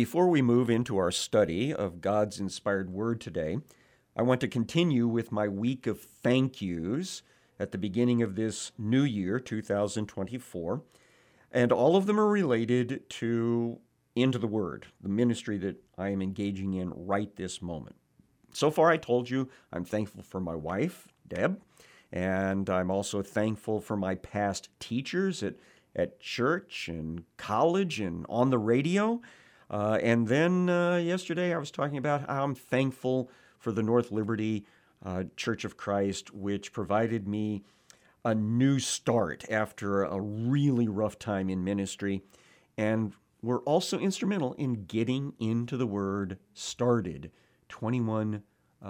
Before we move into our study of God's inspired word today, I want to continue with my week of thank yous at the beginning of this new year, 2024. And all of them are related to Into the Word, the ministry that I am engaging in right this moment. So far, I told you I'm thankful for my wife, Deb, and I'm also thankful for my past teachers at, at church and college and on the radio. Uh, and then uh, yesterday I was talking about how I'm thankful for the North Liberty uh, Church of Christ, which provided me a new start after a really rough time in ministry. And were also instrumental in getting into the word started 21, uh,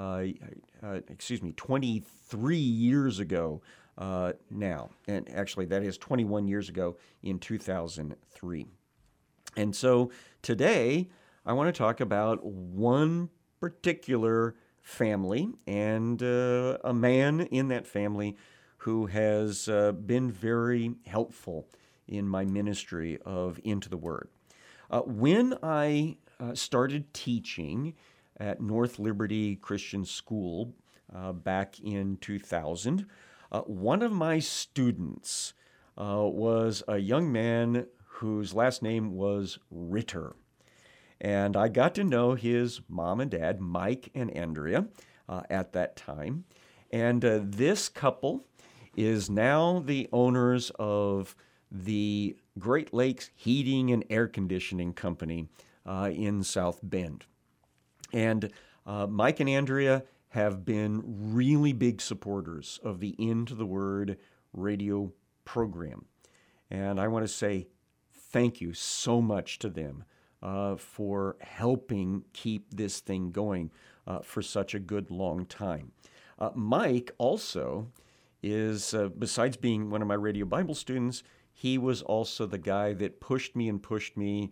uh, excuse me, 23 years ago uh, now. And actually, that is 21 years ago in 2003. And so today, I want to talk about one particular family and uh, a man in that family who has uh, been very helpful in my ministry of Into the Word. Uh, when I uh, started teaching at North Liberty Christian School uh, back in 2000, uh, one of my students was a young man whose last name was Ritter. And I got to know his mom and dad, Mike and Andrea, uh, at that time. And uh, this couple is now the owners of the Great Lakes Heating and Air Conditioning Company uh, in South Bend. And uh, Mike and Andrea have been really big supporters of the Into the Word radio program. And I want to say thank you so much to them uh, for helping keep this thing going uh, for such a good long time. Uh, Mike also is, uh, besides being one of my radio Bible students, he was also the guy that pushed me and pushed me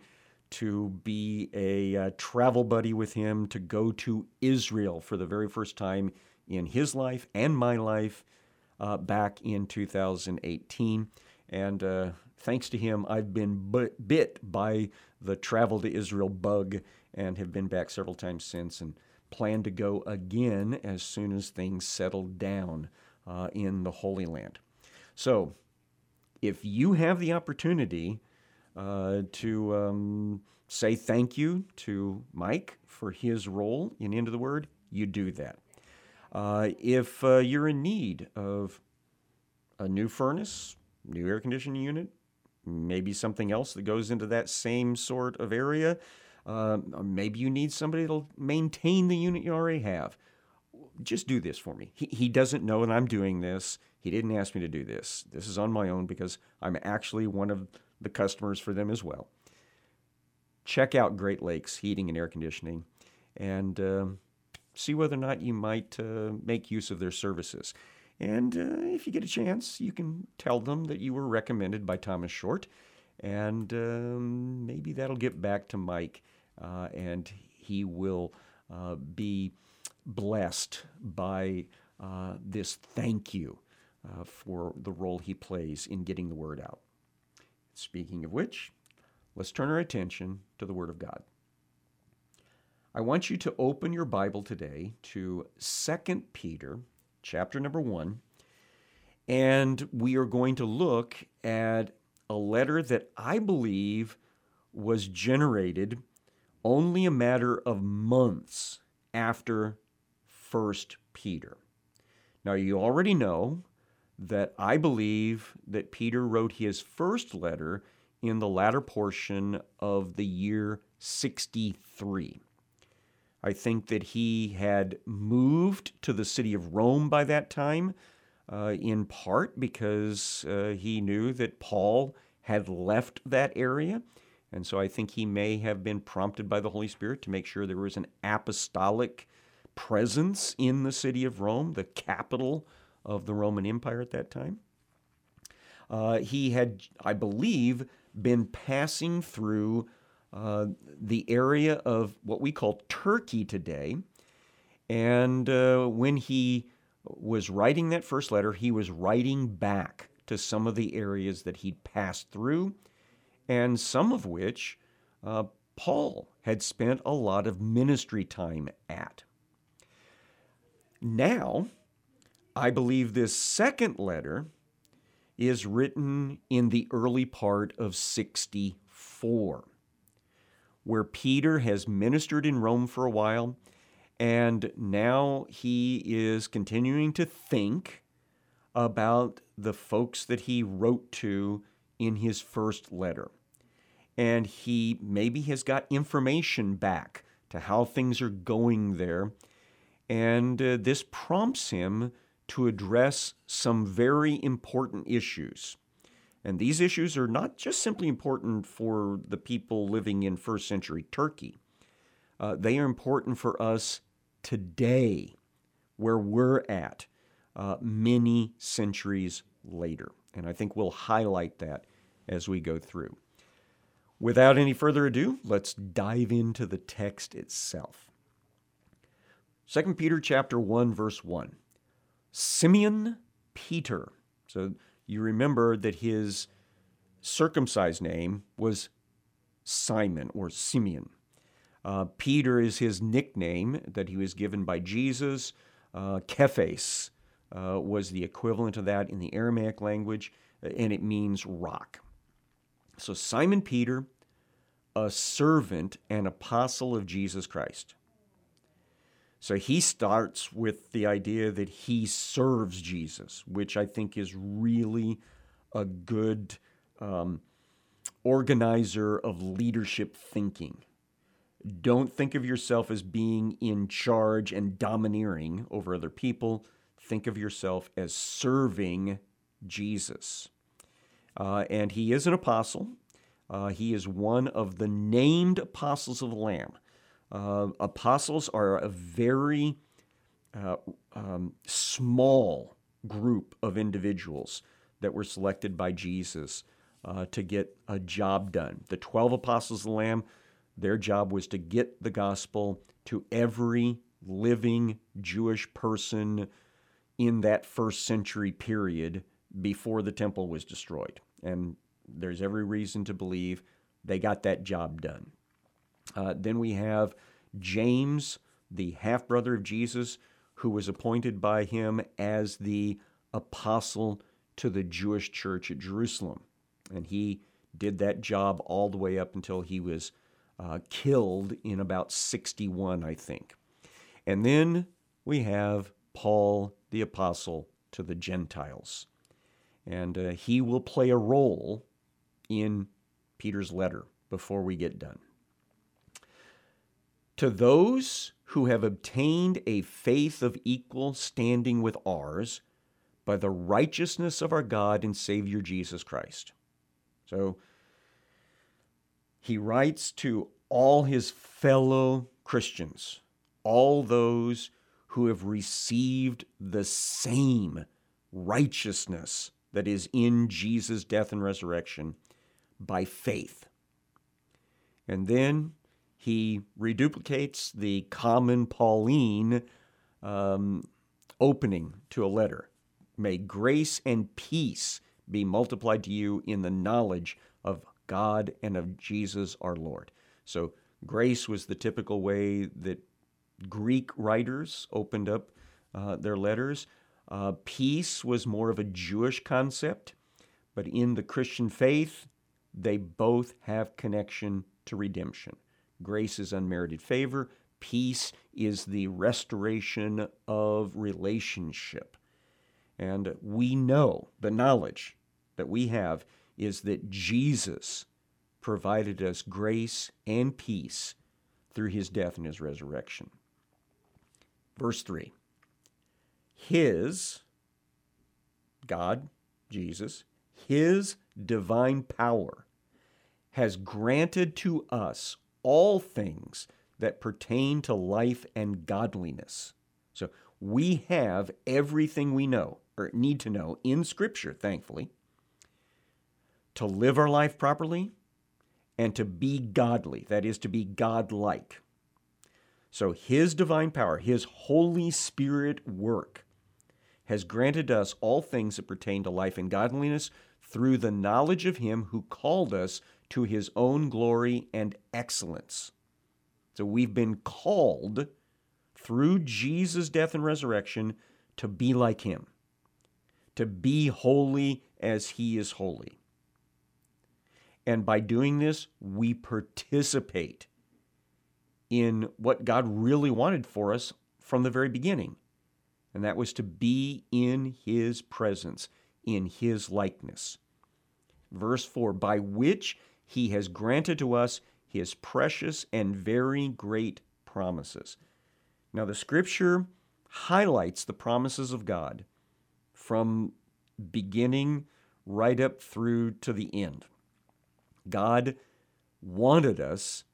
to be a uh, travel buddy with him to go to Israel for the very first time in his life and my life uh, back in 2018. And thanks to him, I've been bit by the travel to Israel bug and have been back several times since and plan to go again as soon as things settle down uh, in the Holy Land. So, if you have the opportunity uh, to um, say thank you to Mike for his role in Into the Word, you do that. Uh, if uh, you're in need of a new furnace, new air conditioning unit, maybe something else that goes into that same sort of area. Uh, maybe you need somebody to maintain the unit you already have. Just do this for me. He, he doesn't know that I'm doing this. He didn't ask me to do this. This is on my own because I'm actually one of the customers for them as well. Check out Great Lakes Heating and Air Conditioning and uh, see whether or not you might uh, make use of their services. And uh, if you get a chance, you can tell them that you were recommended by Thomas Short. And um, maybe that'll get back to Mike, uh, and he will uh, be blessed by uh, this thank you uh, for the role he plays in getting the word out. Speaking of which, let's turn our attention to the Word of God. I want you to open your Bible today to 2 Peter chapter number one. And we are going to look at a letter that I believe was generated only a matter of months after First Peter. Now, you already know that I believe that Peter wrote his first letter in the latter portion of the year 63. I think that he had moved to the city of Rome by that time, uh, in part because uh, he knew that Paul had left that area. And so I think he may have been prompted by the Holy Spirit to make sure there was an apostolic presence in the city of Rome, the capital of the Roman Empire at that time. Uh, he had, I believe, been passing through uh, the area of what we call Turkey today. And uh, when he was writing that first letter, he was writing back to some of the areas that he'd passed through, and some of which uh, Paul had spent a lot of ministry time at. Now, I believe this second letter is written in the early part of 64, where Peter has ministered in Rome for a while, and now he is continuing to think about the folks that he wrote to in his first letter. And he maybe has got information back to how things are going there. And uh, this prompts him to address some very important issues. And these issues are not just simply important for the people living in first century Turkey, uh, they are important for us today, where we're at uh, many centuries later. And I think we'll highlight that as we go through. Without any further ado, let's dive into the text itself. 2 Peter chapter 1 verse 1. Simeon Peter. So you remember that his circumcised name was Simon or Simeon. Uh, Peter is his nickname that he was given by Jesus. Uh, Cephas uh, was the equivalent of that in the Aramaic language, and it means rock. So Simon Peter, a servant and apostle of Jesus Christ. So he starts with the idea that he serves Jesus, which I think is really a good um, organizer of leadership thinking. Don't think of yourself as being in charge and domineering over other people. Think of yourself as serving Jesus. Uh, and he is an apostle. Uh, he is one of the named apostles of the Lamb. Uh, apostles are a very uh, um, small group of individuals that were selected by Jesus uh, to get a job done. The 12 apostles of the Lamb, their job was to get the gospel to every living Jewish person in that first century period before the temple was destroyed. And there's every reason to believe they got that job done. Uh, then we have James, the half brother of Jesus, who was appointed by him as the apostle to the Jewish church at Jerusalem. And he did that job all the way up until he was uh, killed in about 61, I think. And then we have Paul the apostle to the Gentiles. And uh, he will play a role in Peter's letter before we get done. To those who have obtained a faith of equal standing with ours by the righteousness of our God and Savior Jesus Christ. So he writes to all his fellow Christians, all those who have received the same righteousness that is in Jesus' death and resurrection by faith. And then he reduplicates the common Pauline um, opening to a letter. May grace and peace be multiplied to you in the knowledge of God and of Jesus our Lord. So, grace was the typical way that Greek writers opened up uh, their letters. Uh, peace was more of a Jewish concept, but in the Christian faith, they both have connection to redemption. Grace is unmerited favor. Peace is the restoration of relationship. And we know the knowledge that we have is that Jesus provided us grace and peace through his death and his resurrection. Verse 3 His, God, Jesus, his divine power has granted to us all things that pertain to life and godliness. So we have everything we know or need to know in Scripture, thankfully, to live our life properly and to be godly, that is, to be godlike. So His divine power, His Holy Spirit work, has granted us all things that pertain to life and godliness through the knowledge of Him who called us to his own glory and excellence. So we've been called through Jesus' death and resurrection to be like him, to be holy as he is holy. And by doing this, we participate in what God really wanted for us from the very beginning. And that was to be in his presence, in his likeness. Verse 4 By which he has granted to us his precious and very great promises. Now, the scripture highlights the promises of God from beginning right up through to the end. God wanted us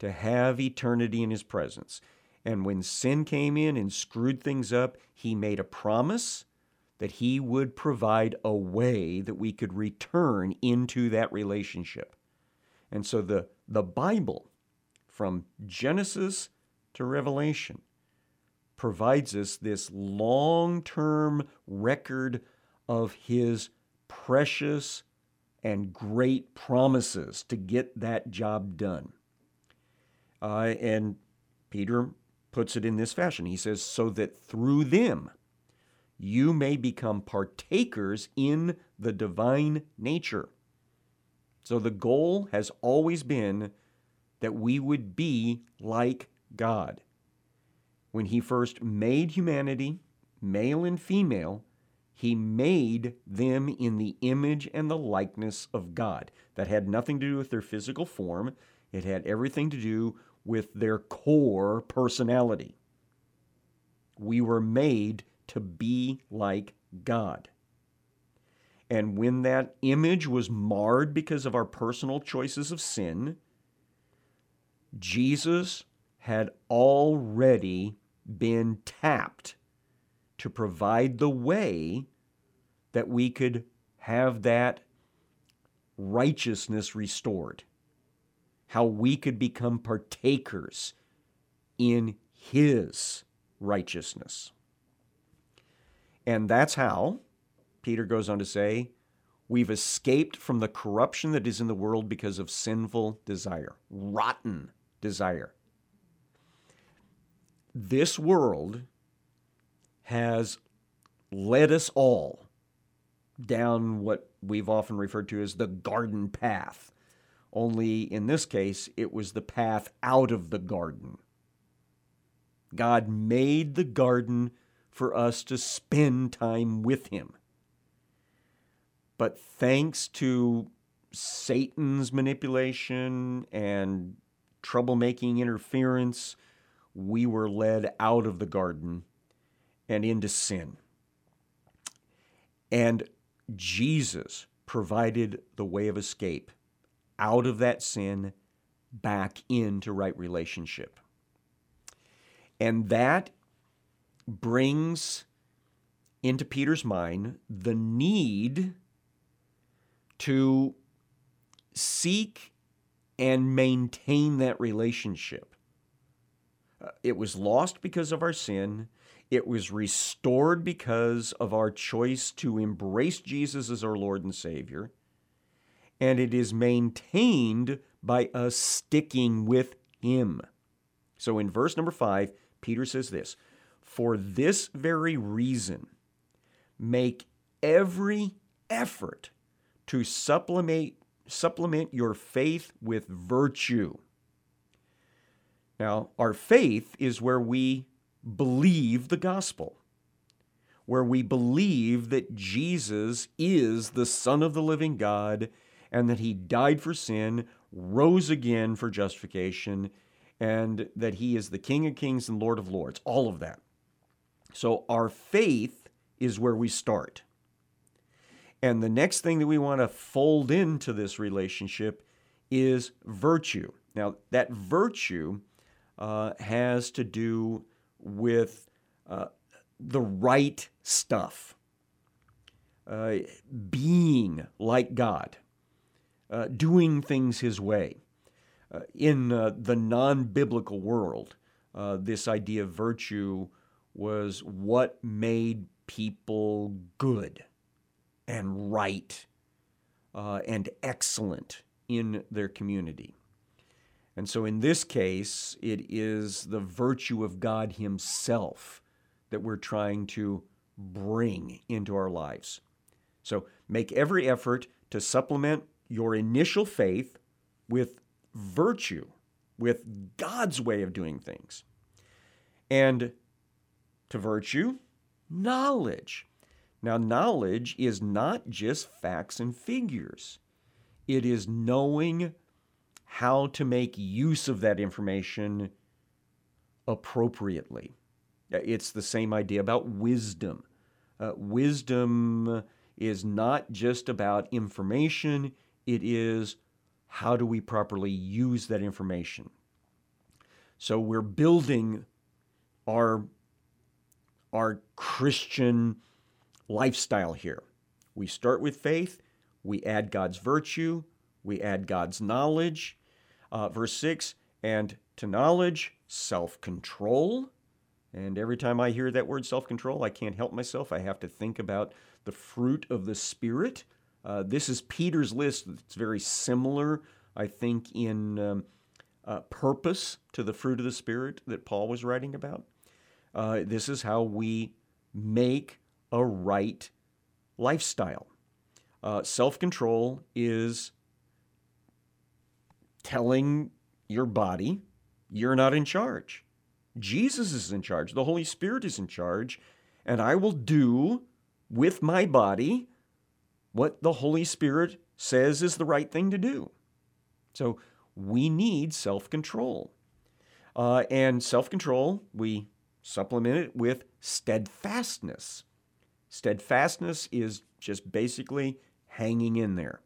to have eternity in his presence. And when sin came in and screwed things up, he made a promise that he would provide a way that we could return into that relationship. And so the, the Bible, from Genesis to Revelation, provides us this long term record of his precious and great promises to get that job done. Uh, and Peter puts it in this fashion. He says, So that through them you may become partakers in the divine nature. So the goal has always been that we would be like God. When he first made humanity, male and female, he made them in the image and the likeness of God. That had nothing to do with their physical form, it had everything to do with their core personality. We were made to be like God. And when that image was marred because of our personal choices of sin, Jesus had already been tapped to provide the way that we could have that righteousness restored how we could become partakers in His righteousness. And that's how, Peter goes on to say, we've escaped from the corruption that is in the world because of sinful desire, rotten desire. This world has led us all down what we've often referred to as the garden path only in this case, it was the path out of the garden. God made the garden for us to spend time with Him. But thanks to Satan's manipulation and troublemaking interference, we were led out of the garden and into sin. And Jesus provided the way of escape out of that sin back into right relationship. And that brings into Peter's mind the need to seek and maintain that relationship. Uh, it was lost because of our sin. It was restored because of our choice to embrace Jesus as our Lord and Savior and it is maintained by us sticking with Him. So in verse number five, Peter says this For this very reason, make every effort to supplement, supplement your faith with virtue. Now, our faith is where we believe the gospel, where we believe that Jesus is the Son of the living God and that he died for sin, rose again for justification, and that he is the King of kings and Lord of lords. All of that. So our faith is where we start. And the next thing that we want to fold into this relationship is virtue. Now, that virtue uh, has to do with uh, the right stuff, uh, being like God uh, doing things his way. Uh, in uh, the non biblical world, this idea of virtue was what made people good and right uh, and excellent in their community. And so in this case, it is the virtue of God Himself that we're trying to bring into our lives. So make every effort to supplement your initial faith with virtue, with God's way of doing things. And to virtue, knowledge. Now, knowledge is not just facts and figures, it is knowing how to make use of that information appropriately. It's the same idea about wisdom. Uh, wisdom is not just about information, it is how do we properly use that information. So we're building our, our Christian lifestyle here. We start with faith, we add God's virtue, we add God's knowledge. Uh, verse 6 and to knowledge, self control. And every time I hear that word self control, I can't help myself. I have to think about the fruit of the Spirit. Uh, this is Peter's list. It's very similar, I think, in um, uh, purpose to the fruit of the Spirit that Paul was writing about. Uh, this is how we make a right lifestyle. Uh, Self control is telling your body you're not in charge. Jesus is in charge, the Holy Spirit is in charge, and I will do with my body what the Holy Spirit says is the right thing to do. So we need self control. Uh, and self control, we supplement it with steadfastness. Steadfastness is just basically hanging in there.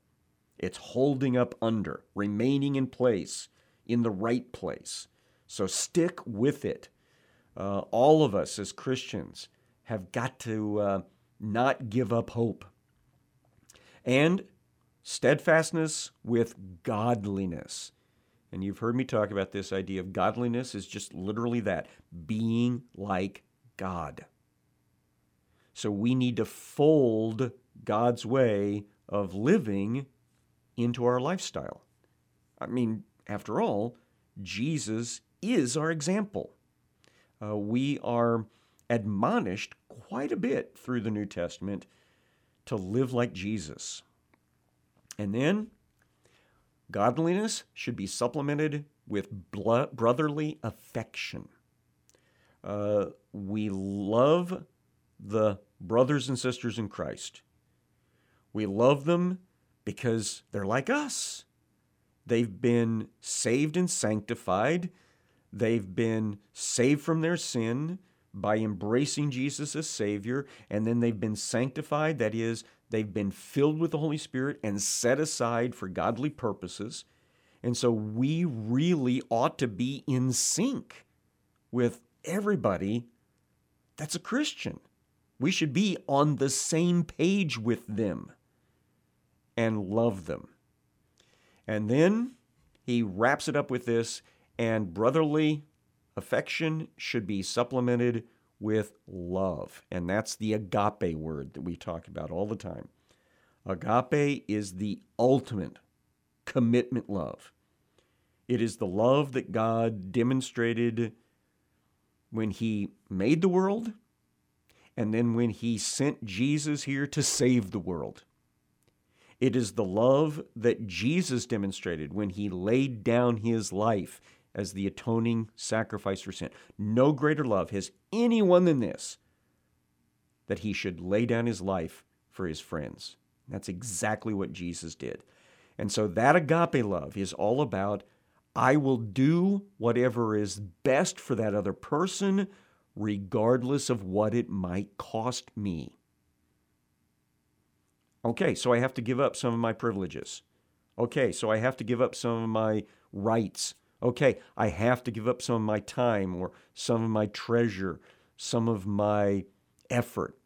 It's holding up under, remaining in place, in the right place. So stick with it. Uh, all of us as Christians have got to uh, not give up hope. And steadfastness with godliness. And you've heard me talk about this idea of godliness is just literally that being like God. So we need to fold God's way of living into our lifestyle. I mean, after all, Jesus is our example. Uh, we are admonished quite a bit through the New Testament to live like Jesus. And then, godliness should be supplemented with brotherly affection. Uh, we love the brothers and sisters in Christ. We love them because they're like us. They've been saved and sanctified. They've been saved from their sin by embracing Jesus as Savior, and then they've been sanctified. That is, they've been filled with the Holy Spirit and set aside for godly purposes. And so we really ought to be in sync with everybody that's a Christian. We should be on the same page with them and love them. And then he wraps it up with this and brotherly affection should be supplemented with love. And that's the agape word that we talk about all the time. Agape is the ultimate commitment love. It is the love that God demonstrated when He made the world and then when he sent Jesus here to save the world. It is the love that Jesus demonstrated when he laid down his life as the atoning sacrifice for sin. No greater love has anyone than this, that he should lay down his life for his friends. That's exactly what Jesus did. And so that agape love is all about I will do whatever is best for that other person regardless of what it might cost me. Okay, so I have to give up some of my privileges. Okay, so I have to give up some of my rights. Okay, I have to give up some of my time or some of my treasure, some of my effort.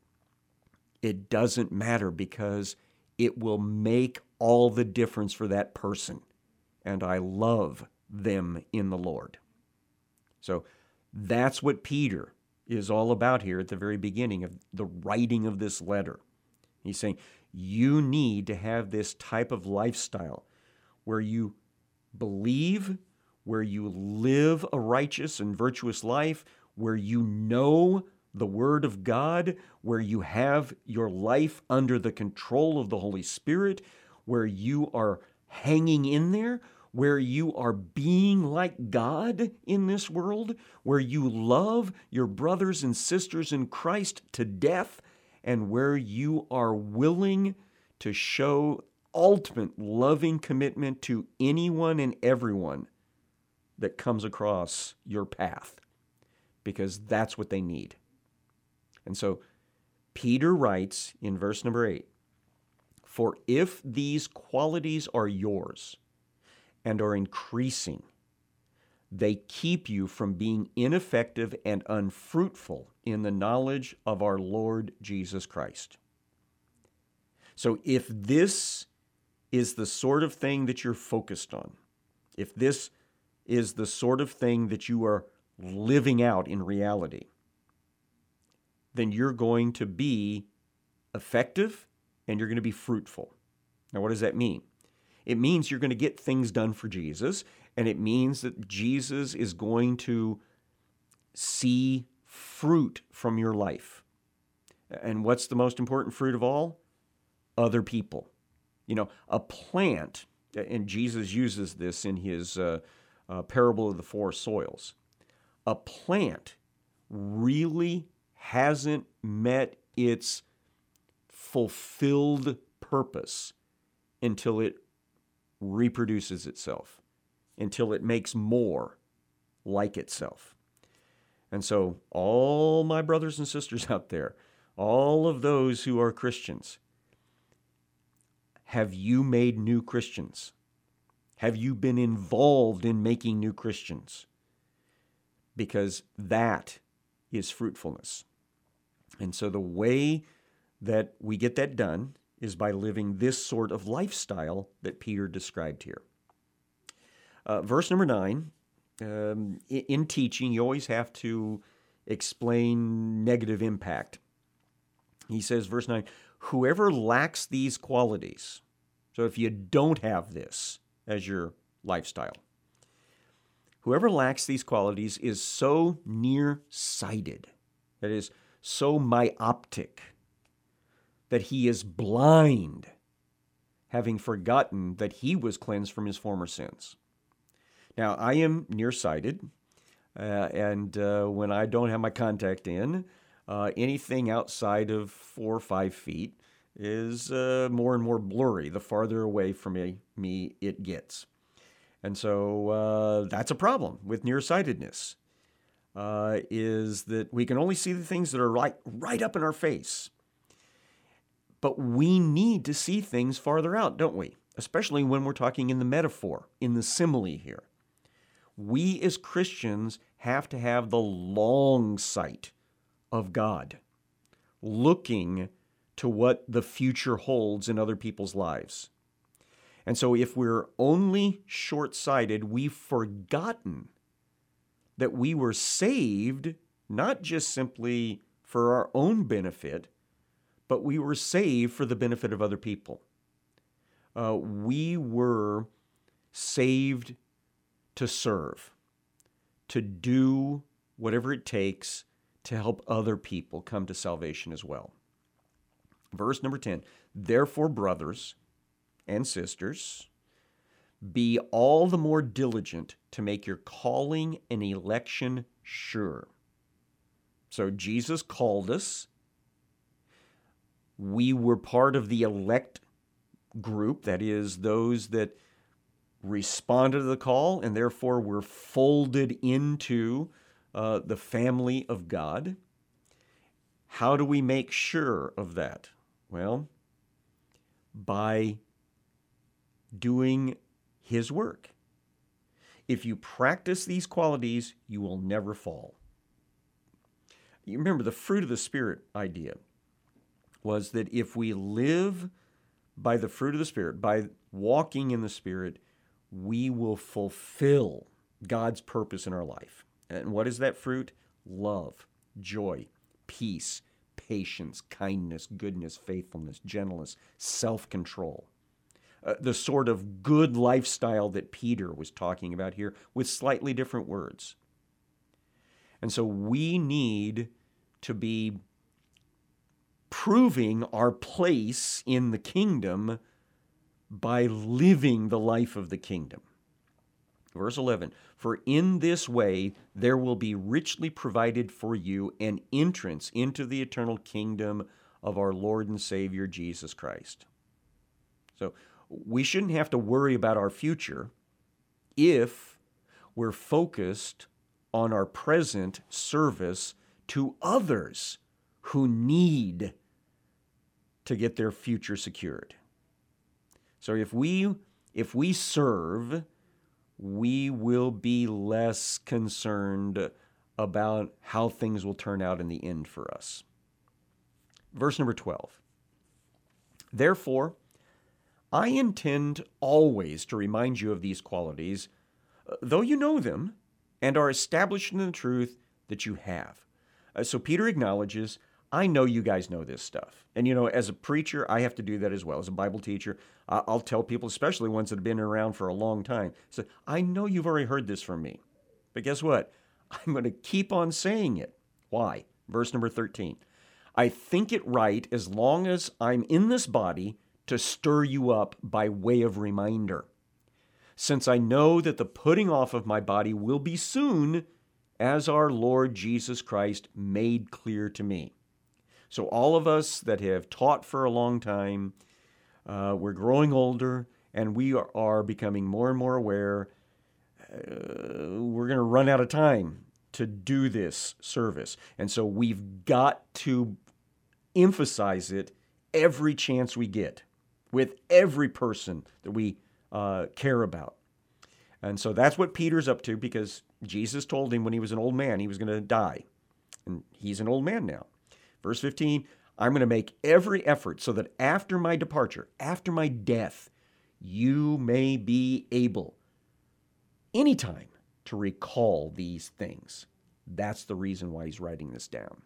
It doesn't matter because it will make all the difference for that person. And I love them in the Lord. So that's what Peter is all about here at the very beginning of the writing of this letter. He's saying, you need to have this type of lifestyle where you believe, where you live a righteous and virtuous life, where you know the Word of God, where you have your life under the control of the Holy Spirit, where you are hanging in there, where you are being like God in this world, where you love your brothers and sisters in Christ to death, and where you are willing to show ultimate loving commitment to anyone and everyone that comes across your path, because that's what they need. And so Peter writes in verse number 8 For if these qualities are yours and are increasing, they keep you from being ineffective and unfruitful in the knowledge of our Lord Jesus Christ. So, if this is the sort of thing that you're focused on, if this is the sort of thing that you are living out in reality, then you're going to be effective and you're going to be fruitful. Now, what does that mean? It means you're going to get things done for Jesus, and it means that Jesus is going to see fruit from your life. And what's the most important fruit of all? Other people. You know, a plant, and Jesus uses this in his uh, uh, parable of the four soils. A plant really hasn't met its fulfilled purpose until it reproduces itself, until it makes more like itself. And so, all my brothers and sisters out there, all of those who are Christians, have you made new Christians? Have you been involved in making new Christians? Because that is fruitfulness. And so the way that we get that done is by living this sort of lifestyle that Peter described here. Uh, verse number nine um, in teaching, you always have to explain negative impact. He says, verse 9, whoever lacks these qualities, so if you don't have this as your lifestyle, whoever lacks these qualities is so nearsighted, that is, so myopic that he is blind, having forgotten that he was cleansed from his former sins. Now, I am nearsighted, uh, and uh, when I don't have my contact in, uh, anything outside of four or five feet is uh, more and more blurry the farther away from me, me it gets. And so uh, that's a problem with nearsightedness uh, is that we can only see the things that are right, right up in our face. But we need to see things farther out, don't we? Especially when we're talking in the metaphor, in the simile here. We as Christians have to have the long sight of God, looking to what the future holds in other people's lives. And so, if we're only short sighted, we've forgotten that we were saved not just simply for our own benefit, but we were saved for the benefit of other people. Uh, we were saved to serve, to do whatever it takes to help other people come to salvation as well. Verse number 10 Therefore, brothers and sisters, be all the more diligent to make your calling and election sure. So Jesus called us. We were part of the elect group, that is, those that responded to the call and therefore were folded into uh, the family of God. How do we make sure of that? Well, by doing his work. If you practice these qualities, you will never fall. You remember the fruit of the Spirit idea was that if we live by the fruit of the Spirit, by walking in the Spirit, we will fulfill God's purpose in our life. And what is that fruit? Love, joy, peace, patience, kindness, goodness, faithfulness, gentleness, self control. uh, the sort of good lifestyle that Peter was talking about here with slightly different words. And so we need to be proving our place in the kingdom by living the life of the kingdom. Verse 11 For in this way there will be richly provided for you an entrance into the eternal kingdom of our Lord and Savior Jesus Christ. So we shouldn't have to worry about our future if we're focused on our present service to others who need to get their future secured. So if we if we serve, we will be less concerned about how things will turn out in the end for us. Verse number 12. Therefore, I intend always to remind you of these qualities, though you know them and are established in the truth that you have. Uh, so Peter acknowledges, I know you guys know this stuff. And, you know, as a preacher, I have to do that as well. As a Bible teacher, I'll tell people, especially ones that have been around for a long time, so I know you've already heard this from me. But guess what? I'm going to keep on saying it. Why? Verse number 13. I think it right as long as I'm in this body to stir you up by way of reminder. Since I know that the putting off of my body will be soon, as our Lord Jesus Christ made clear to me. So, all of us that have taught for a long time, uh, we're growing older and we are, are becoming more and more aware uh, we're going to run out of time to do this service. And so, we've got to emphasize it every chance we get with every person that we uh, care about. And so that's what Peter's up to because Jesus told him when he was an old man he was going to die. And he's an old man now. Verse 15 I'm going to make every effort so that after my departure, after my death, you may be able anytime to recall these things. That's the reason why he's writing this down.